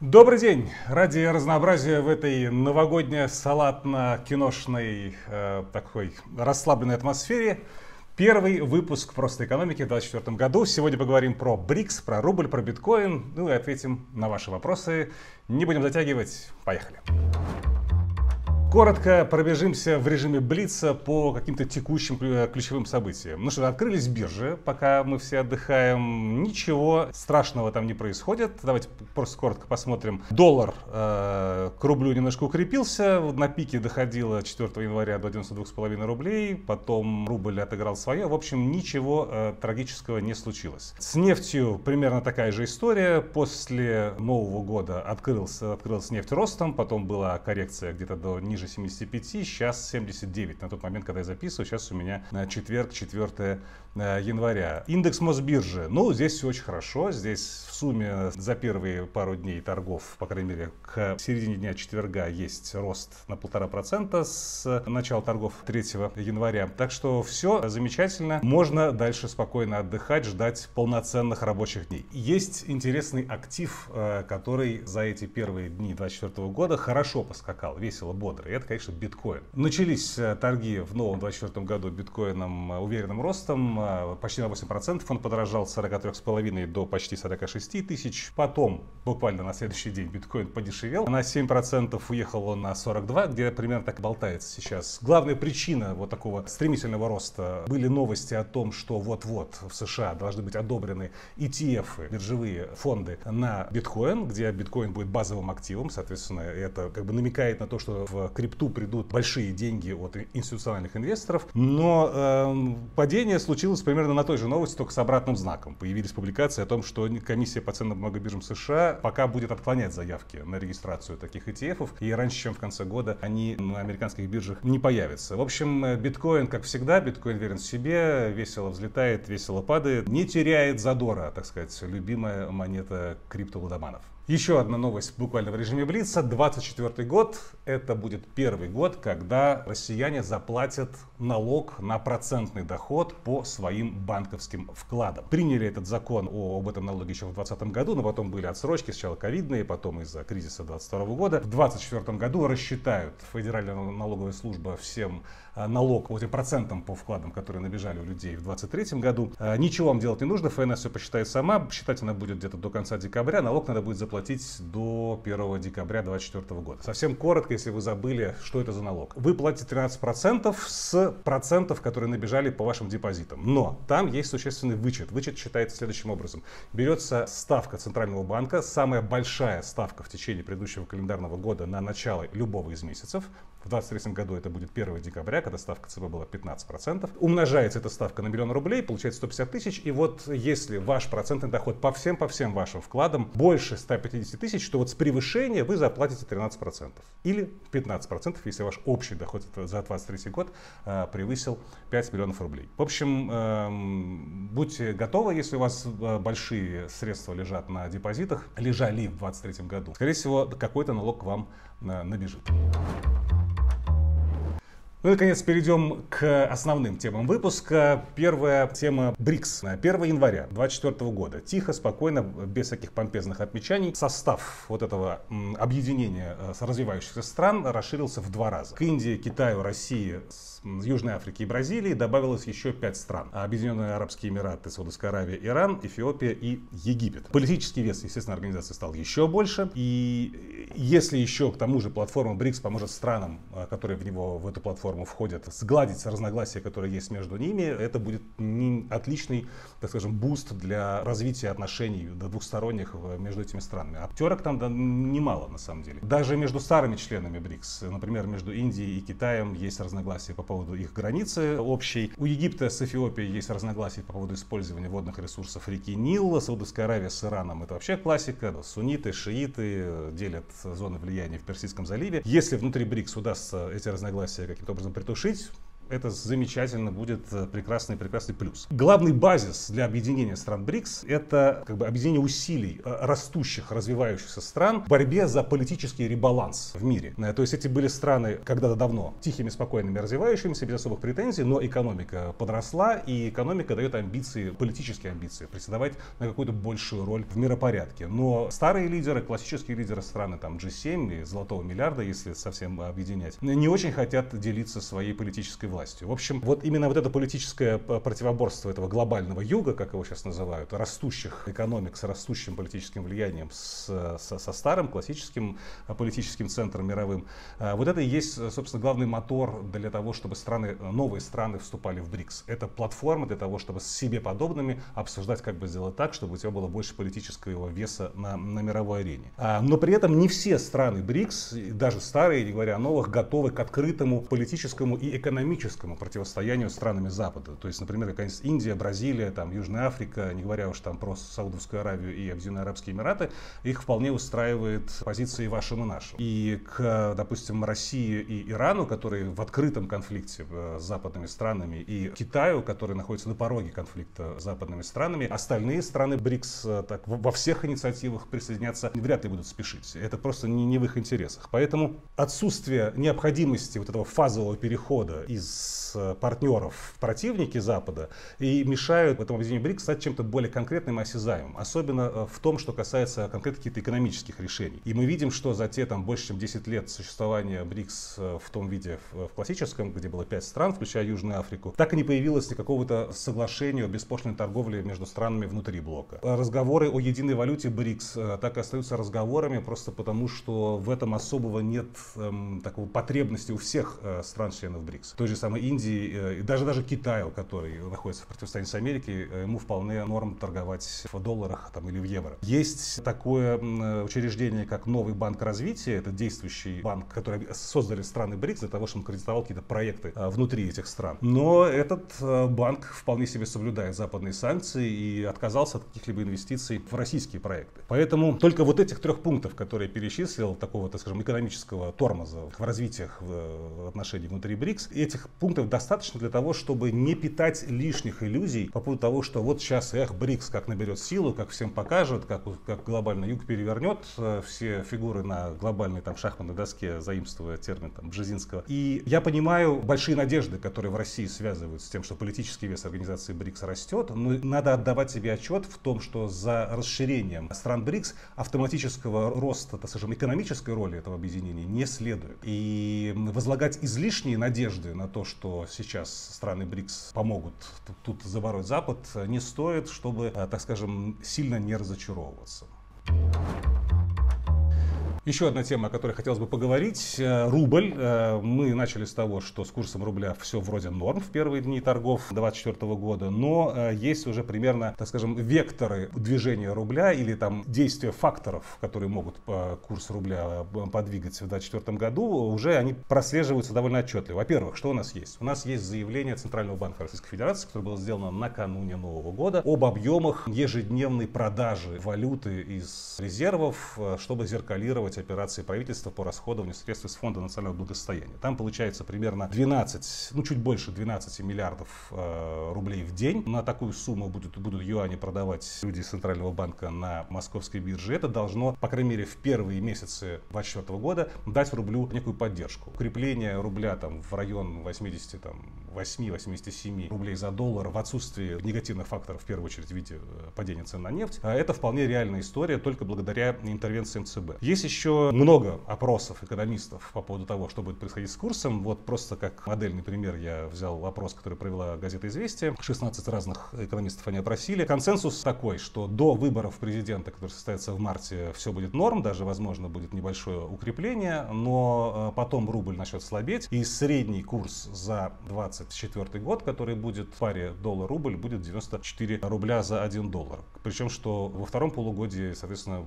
Добрый день! Ради разнообразия в этой новогоднее-салатно-киношной э, такой расслабленной атмосфере Первый выпуск «Просто экономики» в 2024 году. Сегодня поговорим про БРИКС, про рубль, про биткоин. Ну и ответим на ваши вопросы. Не будем затягивать. Поехали. Коротко пробежимся в режиме Блица по каким-то текущим ключевым событиям. Ну что, открылись биржи, пока мы все отдыхаем. Ничего страшного там не происходит. Давайте просто коротко посмотрим. Доллар э, к рублю немножко укрепился. На пике доходило 4 января до 92,5 рублей. Потом рубль отыграл свое. В общем, ничего э, трагического не случилось. С нефтью примерно такая же история. После Нового года открылся, открылась нефть ростом. Потом была коррекция где-то до ниже ниже 75, сейчас 79 на тот момент, когда я записываю. Сейчас у меня на четверг, 4 э, января. Индекс Мосбиржи. Ну, здесь все очень хорошо. Здесь в сумме за первые пару дней торгов, по крайней мере, к середине дня четверга есть рост на полтора процента с начала торгов 3 января. Так что все замечательно. Можно дальше спокойно отдыхать, ждать полноценных рабочих дней. Есть интересный актив, э, который за эти первые дни 2024 года хорошо поскакал, весело, бодро и это, конечно, биткоин. Начались э, торги в новом 2024 году биткоином э, уверенным ростом, э, почти на 8%. Он подорожал с 43,5 до почти 46 тысяч. Потом, буквально на следующий день, биткоин подешевел. На 7% уехал он на 42, где примерно так болтается сейчас. Главная причина вот такого стремительного роста были новости о том, что вот-вот в США должны быть одобрены ETF, биржевые фонды на биткоин, где биткоин будет базовым активом. Соответственно, это как бы намекает на то, что в крипту придут большие деньги от институциональных инвесторов, но э, падение случилось примерно на той же новости, только с обратным знаком. Появились публикации о том, что комиссия по ценным бумагам США пока будет отклонять заявки на регистрацию таких ETF, и раньше, чем в конце года, они на американских биржах не появятся. В общем, э, биткоин, как всегда, биткоин верен себе, весело взлетает, весело падает, не теряет задора, так сказать, любимая монета криптолудоманов. Еще одна новость буквально в режиме Блица. 24 год. Это будет первый год, когда россияне заплатят налог на процентный доход по своим банковским вкладам. Приняли этот закон о, об этом налоге еще в 2020 году, но потом были отсрочки, сначала ковидные, потом из-за кризиса 2022 года. В 2024 году рассчитают Федеральная налоговая служба всем а, налог по процентам по вкладам, которые набежали у людей в 2023 году. А, ничего вам делать не нужно, ФНС все посчитает сама, считать она будет где-то до конца декабря, налог надо будет заплатить до 1 декабря 2024 года. Совсем коротко, если вы забыли, что это за налог. Вы платите 13% с процентов, которые набежали по вашим депозитам. Но там есть существенный вычет. Вычет считается следующим образом. Берется ставка Центрального банка, самая большая ставка в течение предыдущего календарного года на начало любого из месяцев. В 2023 году это будет 1 декабря, когда ставка ЦБ была 15%. Умножается эта ставка на миллион рублей, получается 150 тысяч. И вот если ваш процентный доход по всем, по всем вашим вкладам больше 150 тысяч, то вот с превышения вы заплатите 13%. Или 15%, если ваш общий доход за 2023 год э, превысил 5 миллионов рублей. В общем, э, будьте готовы, если у вас э, большие средства лежат на депозитах, лежали в 2023 году. Скорее всего, какой-то налог к вам э, набежит. Ну и, наконец, перейдем к основным темам выпуска. Первая тема БРИКС. 1 января 2024 года. Тихо, спокойно, без всяких помпезных отмечаний. Состав вот этого объединения э, с развивающихся стран расширился в два раза. К Индии, Китаю, России, Южной Африки и Бразилии добавилось еще пять стран. Объединенные Арабские Эмираты, Саудовская Аравия, Иран, Эфиопия и Египет. Политический вес, естественно, организации стал еще больше. И если еще к тому же платформа БРИКС поможет странам, э, которые в него, в эту платформу платформу входят, сгладить разногласия, которые есть между ними, это будет отличный, так скажем, буст для развития отношений двухсторонних между этими странами. А терок там, да, немало, на самом деле. Даже между старыми членами БРИКС, например, между Индией и Китаем есть разногласия по поводу их границы общей. У Египта с Эфиопией есть разногласия по поводу использования водных ресурсов реки Нил. Саудовская Аравия с Ираном это вообще классика. Сунниты, шииты делят зоны влияния в Персидском заливе. Если внутри БРИКС удастся эти разногласия каким-то образом притушить, это замечательно будет э, прекрасный, прекрасный плюс. Главный базис для объединения стран БРИКС – это как бы объединение усилий э, растущих, развивающихся стран в борьбе за политический ребаланс в мире. Э, то есть эти были страны когда-то давно тихими, спокойными, развивающимися, без особых претензий, но экономика подросла, и экономика дает амбиции, политические амбиции, претендовать на какую-то большую роль в миропорядке. Но старые лидеры, классические лидеры страны, там G7 и Золотого миллиарда, если совсем объединять, не очень хотят делиться своей политической властью. В общем, вот именно вот это политическое противоборство этого глобального юга, как его сейчас называют, растущих экономик с растущим политическим влиянием, с, со, со старым классическим политическим центром мировым, а, вот это и есть, собственно, главный мотор для того, чтобы страны, новые страны вступали в БРИКС. Это платформа для того, чтобы с себе подобными обсуждать, как бы сделать так, чтобы у тебя было больше политического веса на, на мировой арене. А, но при этом не все страны БРИКС, даже старые, не говоря о новых, готовы к открытому политическому и экономическому противостоянию с странами Запада. То есть, например, конечно, Индия, Бразилия, там, Южная Африка, не говоря уж там про Саудовскую Аравию и Объединенные Арабские Эмираты, их вполне устраивает позиции вашим и нашим. И к, допустим, России и Ирану, которые в открытом конфликте э, с западными странами, и Китаю, который находится на пороге конфликта с западными странами, остальные страны БРИКС э, так, во всех инициативах присоединяться вряд ли будут спешить. Это просто не, не в их интересах. Поэтому отсутствие необходимости вот этого фазового перехода из э, партнеров противники Запада и мешают в этом объединению БРИКС стать чем-то более конкретным и осязаемым. Особенно в том, что касается конкретно каких-то экономических решений. И мы видим, что за те там больше чем 10 лет существования БРИКС в том виде в, классическом, где было 5 стран, включая Южную Африку, так и не появилось никакого-то соглашения о беспошлиной торговле между странами внутри блока. Разговоры о единой валюте БРИКС э, так и остаются разговорами, просто потому что в этом особого нет эм, такого потребности у всех э, стран-членов БРИКС. Той же самой Индии э, и даже, даже Китаю, который находится в противостоянии с Америкой, э, ему вполне норм торговать в долларах там, или в евро. Есть такое э, учреждение, как Новый банк развития, это действующий банк, который создали страны БРИКС для того, чтобы он кредитовал какие-то проекты внутри этих стран. Но этот банк вполне себе соблюдает западные санкции и отказался от каких-либо инвестиций в российские проекты. Поэтому только вот этих трех пунктов, которые я перечислил, такого, так скажем, экономического тормоза в развитиях в отношении внутри БРИКС, этих пунктов достаточно для того, чтобы не питать лишних иллюзий по поводу того, что вот сейчас, эх, БРИКС как наберет силу, как всем покажет, как, как глобальный юг перевернет э, все фигуры на глобальной там шахматной доске, заимствуя термин там Бжезинского. И я понимаю большие надежды, которые в России связывают с тем, что политический вес организации БРИКС растет, но надо отдавать себе отчет в том, что за расширением стран БРИКС автоматического роста, так скажем, экономической роли этого объединения не следует. И возлагать излишние надежды на то, что сейчас страны БРИКС помогут тут забороть Запад, не стоит, чтобы, э, так скажем, сильно не разочаровываться. Еще одна тема, о которой хотелось бы поговорить. Э, рубль. Э, мы начали с того, что с курсом рубля все вроде норм в первые дни торгов 2024 года, но э, есть уже примерно, так скажем, векторы движения рубля или там действия факторов, которые могут курс рубля подвигать в 2024 году, уже они прослеживаются довольно отчетливо. Во-первых, что у нас есть? У нас есть заявление Центрального банка Российской Федерации, которое было сделано накануне Нового года, об объемах ежедневной продажи валюты из резервов, чтобы зеркалировать финансировать операции правительства по расходованию средств из Фонда национального благосостояния. Там получается примерно 12, ну чуть больше 12 миллиардов э, рублей в день. На такую сумму будут, будут юани продавать люди из Центрального банка на московской бирже. Это должно, по крайней мере, в первые месяцы 2024 года дать рублю некую поддержку. Укрепление рубля там, в район 80, там, 8-87 рублей за доллар в отсутствии негативных факторов, в первую очередь в виде э, падения цен на нефть, а это вполне реальная история только благодаря интервенции МЦБ. Есть еще много опросов экономистов по поводу того, что будет происходить с курсом. Вот просто как модельный пример я взял опрос, который провела газета «Известия». 16 разных экономистов они опросили. Консенсус такой, что до выборов президента, который состоится в марте, все будет норм, даже, возможно, будет небольшое укрепление, но э, потом рубль начнет слабеть, и средний курс за 20 2024 год, который будет в паре доллар-рубль, будет 94 рубля за 1 доллар. Причем, что во втором полугодии, соответственно,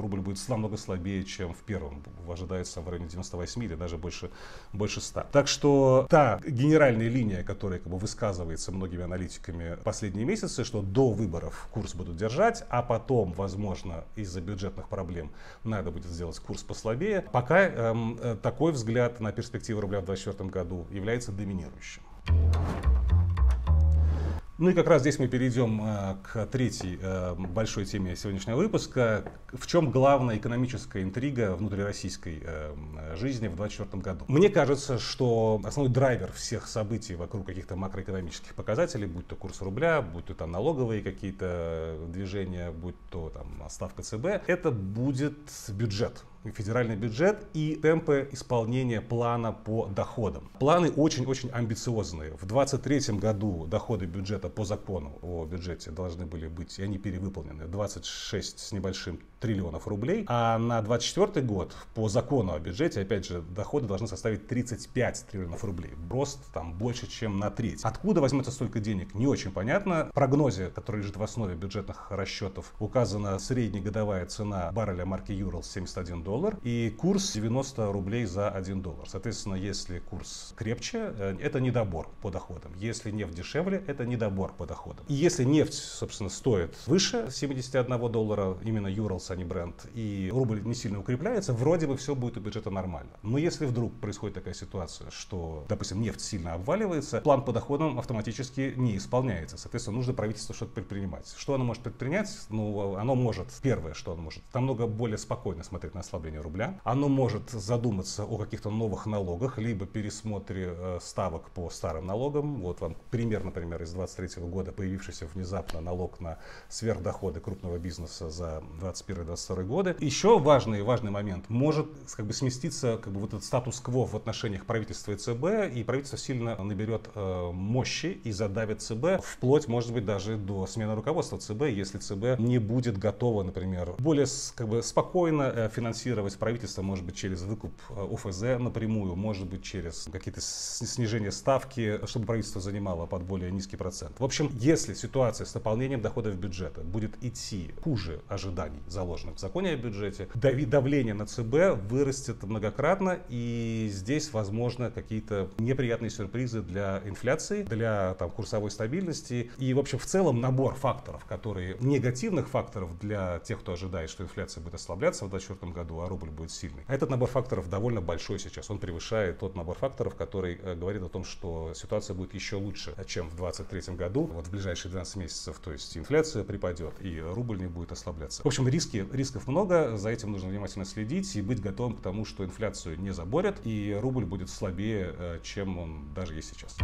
рубль будет намного слабее, чем в первом. Ожидается в районе 98 или даже больше, больше 100. Так что та генеральная линия, которая как бы высказывается многими аналитиками последние месяцы, что до выборов курс будут держать, а потом, возможно, из-за бюджетных проблем надо будет сделать курс послабее. Пока эм, э, такой взгляд на перспективы рубля в 2024 году является доминирующим. Ну и как раз здесь мы перейдем э, к третьей э, большой теме сегодняшнего выпуска. В чем главная экономическая интрига внутрироссийской э, жизни в 2024 году? Мне кажется, что основной драйвер всех событий вокруг каких-то макроэкономических показателей, будь то курс рубля, будь то там налоговые какие-то движения, будь то там ставка ЦБ, это будет бюджет федеральный бюджет и темпы исполнения плана по доходам. Планы очень-очень амбициозные. В 2023 году доходы бюджета по закону о бюджете должны были быть, и они перевыполнены, 26 с небольшим триллионов рублей. А на 2024 год по закону о бюджете, опять же, доходы должны составить 35 триллионов рублей. Рост там больше, чем на треть. Откуда возьмется столько денег, не очень понятно. В прогнозе, который лежит в основе бюджетных расчетов, указана среднегодовая цена барреля марки Юрал 71 доллар доллар и курс 90 рублей за 1 доллар. Соответственно, если курс крепче, э, это недобор по доходам. Если нефть дешевле, это недобор по доходам. И если нефть, собственно, стоит выше 71 доллара, именно Юралс, а не бренд, и рубль не сильно укрепляется, вроде бы все будет у бюджета нормально. Но если вдруг происходит такая ситуация, что, допустим, нефть сильно обваливается, план по доходам автоматически не исполняется. Соответственно, нужно правительству что-то предпринимать. Что оно может предпринять? Ну, оно может, первое, что оно может, намного более спокойно смотреть на слабость ослабления рубля. Оно может задуматься о каких-то новых налогах, либо пересмотре э, ставок по старым налогам. Вот вам пример, например, из 2023 года появившийся внезапно налог на сверхдоходы крупного бизнеса за 2021-2022 годы. Еще важный, важный момент. Может как бы сместиться как бы вот этот статус-кво в отношениях правительства и ЦБ, и правительство сильно наберет э, мощи и задавит ЦБ, вплоть, может быть, даже до смены руководства ЦБ, если ЦБ не будет готова, например, более как бы спокойно э, финансировать финансировать правительство, может быть, через выкуп э, ОФЗ напрямую, может быть, через какие-то снижения ставки, чтобы правительство занимало под более низкий процент. В общем, если ситуация с наполнением доходов бюджета будет идти хуже ожиданий, заложенных в законе о бюджете, давление на ЦБ вырастет многократно, и здесь, возможно, какие-то неприятные сюрпризы для инфляции, для там, курсовой стабильности. И, в общем, в целом набор факторов, которые негативных факторов для тех, кто ожидает, что инфляция будет ослабляться в 2024 году, а рубль будет сильный. А этот набор факторов довольно большой сейчас. Он превышает тот набор факторов, который э, говорит о том, что ситуация будет еще лучше, чем в 2023 году. Вот в ближайшие 12 месяцев, то есть инфляция припадет и рубль не будет ослабляться. В общем, риски, рисков много, за этим нужно внимательно следить и быть готовым к тому, что инфляцию не заборят и рубль будет слабее, э, чем он даже есть сейчас.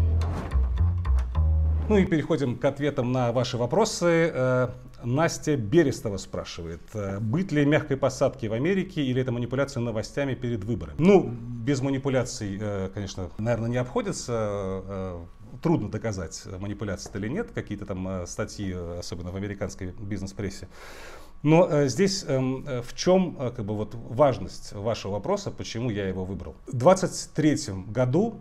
Ну и переходим к ответам на ваши вопросы. Э, Настя Берестова спрашивает, э, быть ли мягкой посадки в Америке или это манипуляция новостями перед выборами? Ну, без манипуляций, э, конечно, наверное, не обходится. Трудно доказать, манипуляция или нет. Какие-то там статьи, особенно в американской бизнес-прессе. Но здесь эм, в чем как бы, вот, важность вашего вопроса, почему я его выбрал? В 2023 году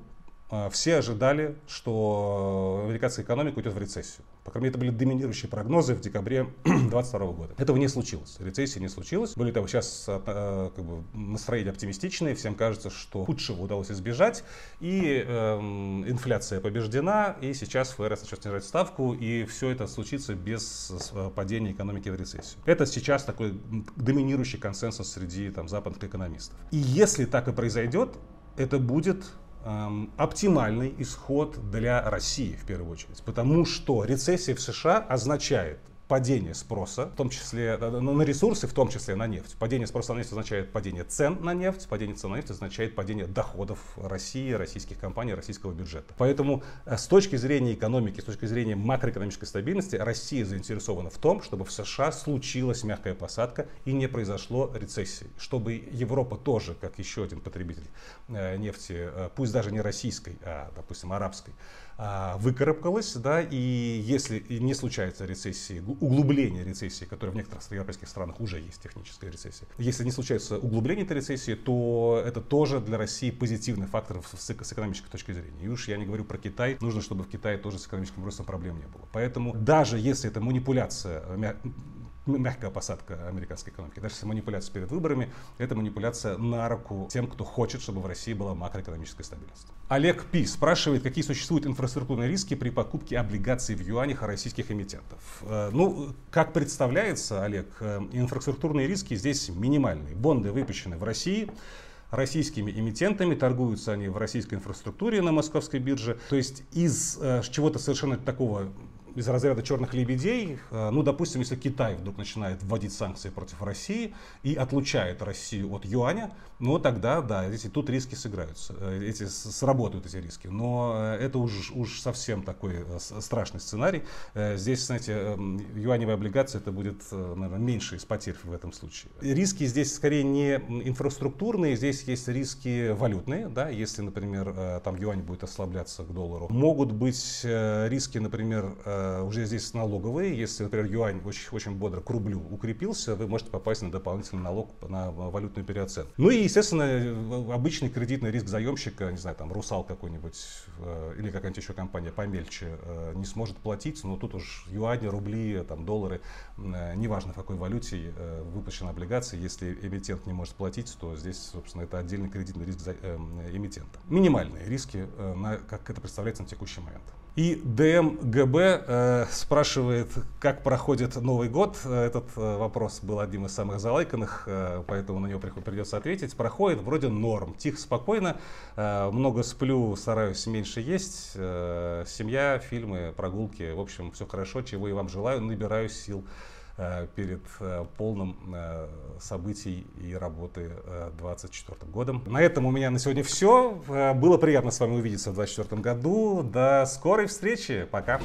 все ожидали, что американская экономика уйдет в рецессию. По крайней мере, это были доминирующие прогнозы в декабре 2022 года. Этого не случилось. Рецессии не случилось. Более того, сейчас а, как бы, настроение оптимистичное. Всем кажется, что худшего удалось избежать. И э, инфляция побеждена. И сейчас ФРС начнет снижать ставку. И все это случится без падения экономики в рецессию. Это сейчас такой доминирующий консенсус среди там, западных экономистов. И если так и произойдет, это будет Эм, оптимальный исход для России в первую очередь. Потому что рецессия в США означает падение спроса, в том числе э, на ресурсы, в том числе на нефть. Падение спроса на нефть означает падение цен на нефть, падение цен на нефть означает падение доходов России, российских компаний, российского бюджета. Поэтому э, с точки зрения экономики, с точки зрения макроэкономической стабильности, Россия заинтересована в том, чтобы в США случилась мягкая посадка и не произошло рецессии. Чтобы Европа тоже, как еще один потребитель э, нефти, пусть даже не российской, а, допустим, арабской, а, выкарабкалась, да, и если не случается рецессии, углубление рецессии, которое в некоторых европейских странах уже есть техническая рецессия, если не случается углубление этой рецессии, то это тоже для России позитивный фактор с экономической точки зрения. И уж я не говорю про Китай, нужно, чтобы в Китае тоже с экономическим ростом проблем не было. Поэтому даже если это манипуляция мягкая посадка американской экономики. Даже если манипуляция перед выборами, это манипуляция на руку тем, кто хочет, чтобы в России была макроэкономическая стабильность. Олег Пи спрашивает, какие существуют инфраструктурные риски при покупке облигаций в юанях российских эмитентов. Э, ну, как представляется, Олег, э, инфраструктурные риски здесь минимальные. Бонды выпущены в России, российскими эмитентами, торгуются они в российской инфраструктуре на московской бирже. То есть из э, чего-то совершенно такого из разряда черных лебедей, э, ну, допустим, если Китай вдруг начинает вводить санкции против России и отлучает Россию от юаня, ну, тогда, да, эти, тут риски сыграются, э, эти, сработают эти риски. Но э, это уж, уж совсем такой страшный сценарий. Здесь, знаете, эм, юаневая облигация, это будет, наверное, меньше из потерь в этом случае. Риски здесь скорее не инфраструктурные, здесь есть риски валютные, да, если, например, там юань будет ослабляться к доллару. Могут быть риски, например, уже здесь налоговые. Если, например, юань очень, очень бодро к рублю укрепился, вы можете попасть на дополнительный налог на валютную переоценку. Ну и, естественно, обычный кредитный риск заемщика, не знаю, там, Русал какой-нибудь э, или какая-нибудь еще компания помельче э, не сможет платить, но тут уж юани, рубли, там, доллары, неважно в какой валюте выпущена облигация, если эмитент не может платить, то здесь, собственно, это отдельный кредитный риск эмитента. Минимальные риски, как это представляется на текущий момент. И ДМГБ э, спрашивает, как проходит Новый год. Этот э, вопрос был одним из самых залайканных, э, поэтому на него придется ответить. Проходит вроде норм, тихо, спокойно. Э, много сплю, стараюсь меньше есть. Э, семья, фильмы, прогулки. В общем, все хорошо, чего и вам желаю. Набираю сил. Э, перед э, полным э, событий и работы 2024 годом. На этом у меня на сегодня все. Было приятно с вами увидеться в 2024 году. До скорой встречи. Пока.